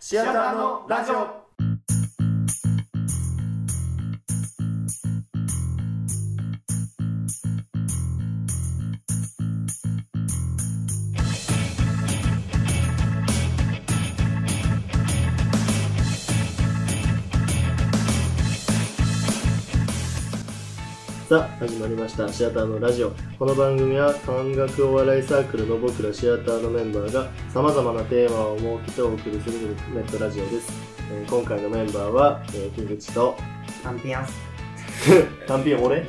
シアターのラジオ。さあ始まりましたシアターのラジオ。この番組は感覚お笑いサークルの僕らシアターのメンバーがさまざまなテーマを設けてお送りするネットラジオです、えー今回のメンバーは、えー、木口と単品朝 単品俺？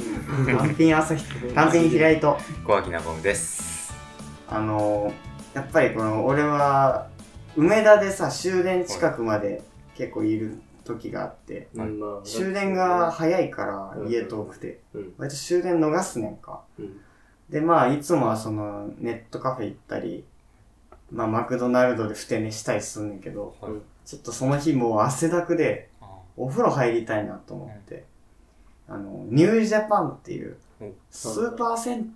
単品朝日 単品平井と。小脇なボムです。あのー、やっぱりこの俺は梅田でさ終電近くまで結構いる時があっては終電が早いからうん。家遠くて。うん。割と終電逃すねんか。うん。でまあいつもはそのネットカフェ行ったりまあマクドナルドでふて寝したりすんねんけどはい。ちょっとその日もう汗だくであお風呂入りたいなと思って、あの、ニュージャパンっていううん、スーパー銭湯っ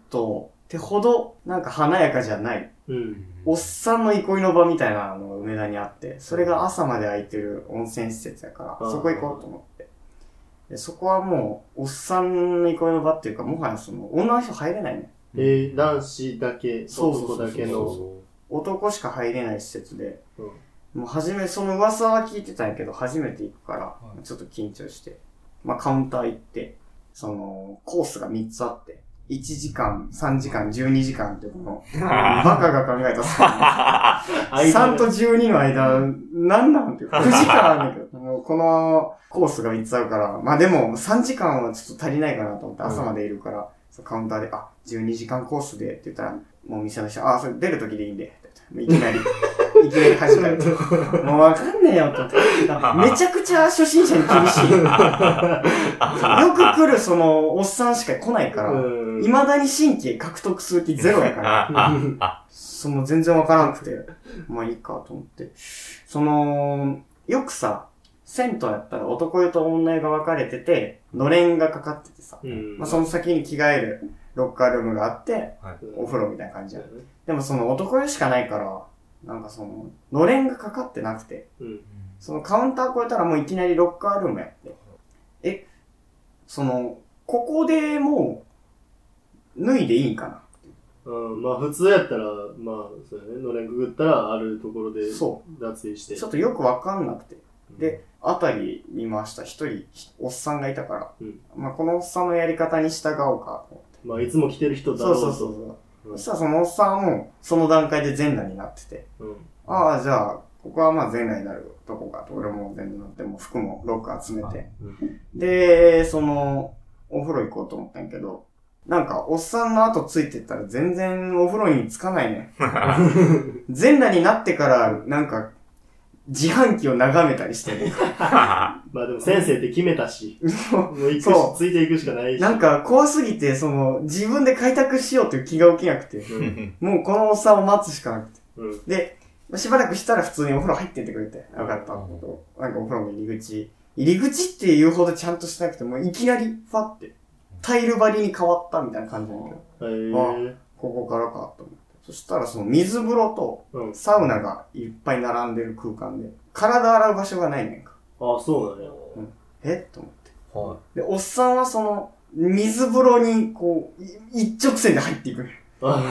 てほどなんか華やかじゃない、うん。おっさんの憩いの場みたいなのが梅田にあって、それが朝まで空いてる温泉施設やから、うん。そこ行こうと思って。でそこはもう、おっさんの憩いの場っていうか、もはやその、女の人入れないね。えー、男子だけそうそうそう男だけの。男しか入れない施設で、うん。もう初め、その噂は聞いてたんやけど、初めて行くから、い。ちょっと緊張して。まあカウンター行って、その、コースが3つあって、1時間、3時間、12時間ってこの、バカが考えたさ、3と12の間、なんなんていうか、9時間あるんだけど、このコースが3つあるから、まあでも3時間はちょっと足りないかなと思って朝までいるから、そうカウンターで、あ、12時間コースでって言ったら、もう店の人、あ、それ出る時でいいんで、いきなり、いきなり始める。もうわかんねえよと思って。めちゃくちゃ初心者に厳しい。よく来るその、おっさんしか来ないから、うん未だに神経獲得する気ゼロやから。その全然わからなくて、まあいいかと思って。その、よくさ、銭湯やったら男湯と女湯が分かれてて、のれんがかかっててさ、うん。まあその先に着替えるロッカールームがあって、お風呂みたいな感じや。でもその男湯しかないから、なんかその、のれんがかかってなくて、うん。そのカウンター越えたらもういきなりロッカールームやって。え、その、ここでもう、脱いでいいんかな？うん、まあ普通やったら、まあ、そうやね、のれんくぐったら、あるところでそ脱衣して。ちょっとよくわかんなくて。で、あたり見ました。一人、おっさんがいたから。うんまあ、このおっさんのやり方に従おうかと思って。まあいつも来てる人だろ。そうそうそうそう。うんそしたらそのおっさんはもう、その段階で全裸になってて。うん。ああ、じゃあ、ここはまあ全裸になるとこかと。俺も全裸になって、もう服もロッカー集めて。うんで、その、お風呂行こうと思ったんやけど、なんか、おっさんの後ついてったら全然お風呂につかないね。全裸になってから、なんか、自販機を眺めたりしてる。まあでも先生って決めたし、もう行くしそ、ついていくしかないし。なんか怖すぎて、その、自分で開拓しようという気が起きなくて、うん、もうこのおっさんを待つしかなくて。うん。で、しばらくしたら普通にお風呂入ってってくれて、よかった。なんかお風呂の入り口、入り口っていうほどちゃんとしなくて、もういきなり、ファって、タイル張りに変わったみたいな感じなんだけど、へえここからかと思って。そしたらその水風呂とうん。サウナがいっぱい並んでる空間で、体洗う場所がないねんか。あ、そうなんや。え？と思って。はで、おっさんはその、水風呂に、こう、い一直線で入っていくね。あ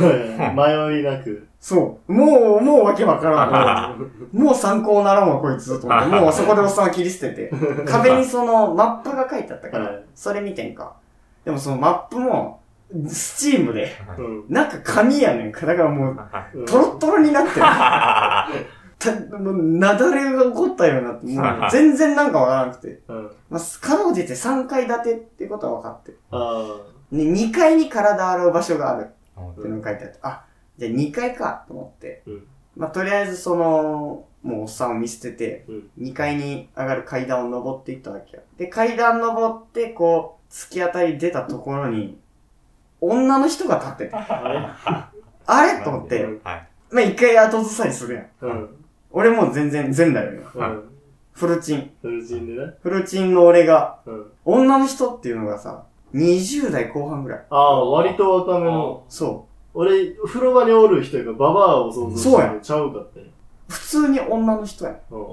迷いなく。そう。もう、もうわけわからん。もう参考ならんわ、こいつ。と思って。もうそこでおっさんは切り捨てて。壁にそのマップが書いてあったから、はいそれ見てんか。でもそのマップも、スチームで、うんなんか紙やねんか。だからもう、うん。トロットロになってる。たもうなだれが起こったようになって、もう全然なんかわからなくて。うん。まあ、かろうじて3階建てってことは分かってる。あね、2階に体洗う場所があるあ。ってのが書いてあって、あ、じゃあ2階かと思って。うんまあ、とりあえずその、もうおっさんを見捨てて、うん2階に上がる階段を登っていったわけよ。で、階段登って、こう、突き当たり出たところに、女の人が立ってて、ああれ？と思って、うんはい。まあ、一回後ずさりするやん。れうん。俺もう全然全裸よ。うん。フルチン。フルチンでね。フルチンの俺が、うん。女の人っていうのがさ、20代後半ぐらい。ああ、割と若めの。そ俺、風呂場におる人がババアを想像してそうやちゃうかったよ。う。普通に女の人やん。うん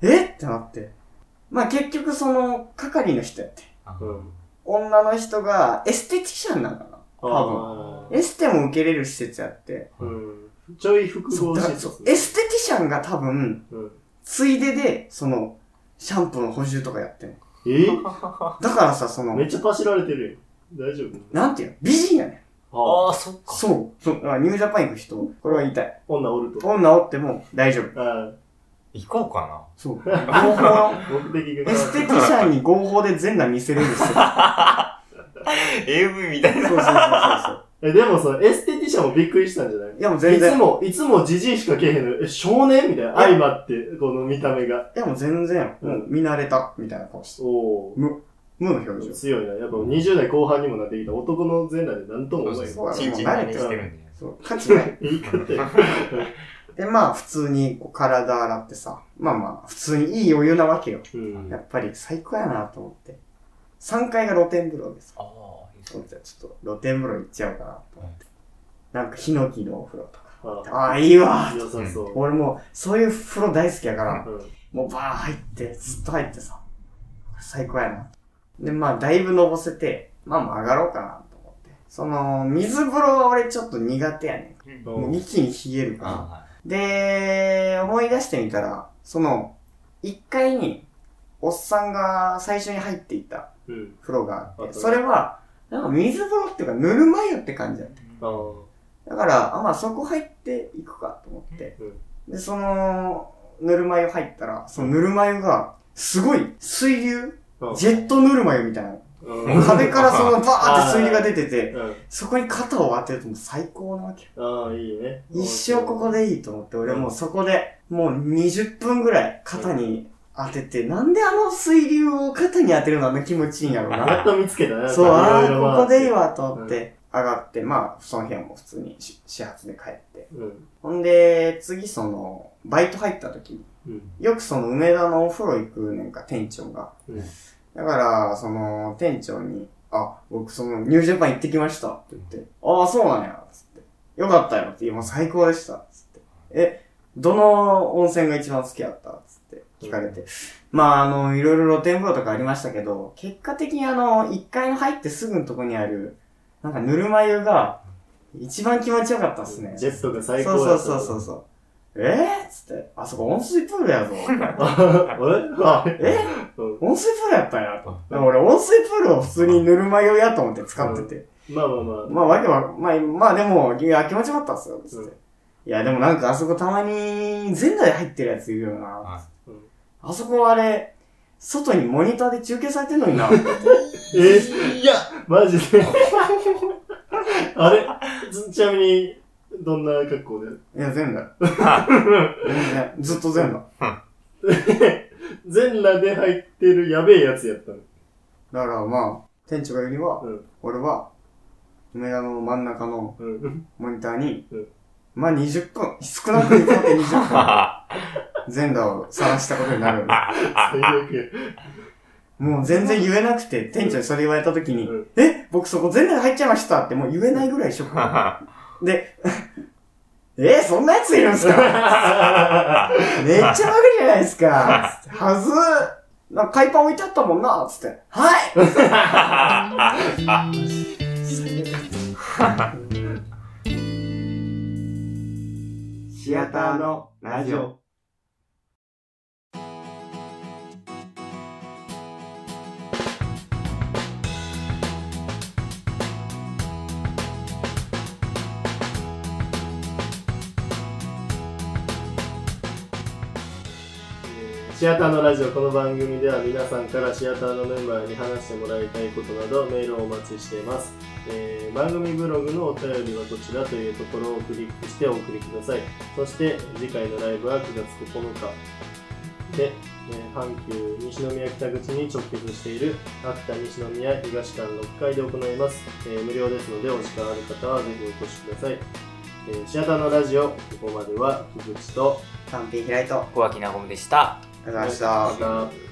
え？ってなって。まあ結局その、係の人やって。うん女の人がエステティシャンなんかな？多あ分。エステも受けれる施設やって。ーうんちょい複そう合施設エステティシャンが多分、うんついでで、その、シャンプーの補充とかやってんの。え？だからさ、そのめ、っちゃパシられてるよ大丈夫？なんていうの？美人やねん。あああ、そっか。そう。そう。あニュージャパン行く人、これは言いたい。女おると女おっても大丈夫。あ行こうかそう。合法の、目的がエステティシャンに合法で全裸見せれる施設。そうな。AV みたいな。そうそうそうそう。えでもそのエステティシャンもびっくりしたんじゃない？いやもう全然。いつも、いつもじじいしかけえへんの。え、少年みたいな。相まって、この見た目が。いやもう全然、もう見慣れた、みたいな顔して。おお無の表情。強いな。やっぱ20代後半にもなってきた男の全裸で何とも思えん。そうやチンチンてるんで。そう。価値ない。言い方や。で、まあ普通にこう体洗ってさ、まあまあ普通にいいお湯なわけよ。うんやっぱり最高やなと思って。3階が露天風呂です。ああ、いいじゃあちょっと露天風呂行っちゃおうかなと思って。なんかヒノキのお風呂とか。あああ、いいわ良さそう。俺もうそういう風呂大好きやから、うんもうバー入って、ずっと入ってさ、最高やな。で、まあ、だいぶのぼせて、まあまあ上がろうかなと思って。その、水風呂は俺ちょっと苦手やねん。うんもう一気に冷えるから。あで、思い出してみたら、その、一階に、おっさんが最初に入っていたうん。風呂があって、あったそれは、なんか水風呂っていうか、ぬるま湯って感じだった。ああ。だから、あ、まあそこ入っていくかと思って。で、その、ぬるま湯入ったら、そのぬるま湯が、すごい水流うんジェットぬるま湯みたいな。うん壁からそのバーって水流が出てて、うん。そこに肩を当てるともう最高なわけよ。ああ、いいね。一生ここでいいと思って、俺もうそこで、もう20分ぐらい肩に当てて、なんであの水流を肩に当てるのあんな気持ちいいんやろうやっな。と見つけたね。そう、ああ、ここでいい回わと思って、上がって、まあ、その部屋も普通にし始発で帰って。うん。ほんで、次その、バイト入った時に、うん。よくその梅田のお風呂行くねんか、店長が。うん。だから、その、店長に、あ、僕その、ニュージャパン行ってきましたって言って、ああ、そうなんや、つって。よかったよって、いやもう最高でした、つって。え、どの温泉が一番好きやった？つって聞かれて。まあ、あの、いろいろ露天風呂とかありましたけど、結果的にあの、1階の入ってすぐのとこにある、なんかぬるま湯が、一番気持ちよかったっすね。ジェットが最高そうだそうそうそうそう。えー、っつって、あそこ温水プールやぞ。え？うん温水プールやったんやと。だから俺温水プールを普通にぬるま湯やと思って使ってて。まあまあまあ。まあわけは、まあ、まあでも、いや、気持ちよかったっすよ、つって。うんいや、でもなんかあそこたまに全裸で入ってるやついるよな。はあそこあれ、外にモニターで中継されてんのにな。え？ー、いや、マジで。あれ？ずちなみに、どんな格好で？いや、全裸。全然。ずっと全裸。全裸で入ってるやべえやつやったの。だからまあ、店長が言うには、うん俺は、梅田の真ん中のうん。モニターに、うんまあ20分、少なく見積もって20分、全裸を晒したことになる。最悪や。もう全然言えなくて、店長にそれ言われた時に、うんえ？僕そこ全裸で入っちゃいましたってもう言えないぐらいショック。で、えそんなやついるんすか？めっちゃバカじゃないですか。はずなんか海パン置いてあったもんな。つって。はい。シアターのラジオ。シアターのラジオこの番組では皆さんからシアターのメンバーに話してもらいたいことなどメールをお待ちしています、えー番組ブログのお便りはこちらというところをクリックしてお送りください。そして次回のライブは9月9日。で、えー阪急西宮北口に直結している秋田西宮東館6階で行います、えー無料ですのでお時間ある方はぜひお越しください、えーシアターのラジオここまでは菊池と単品開いと、あ小脇なごむでした。りがと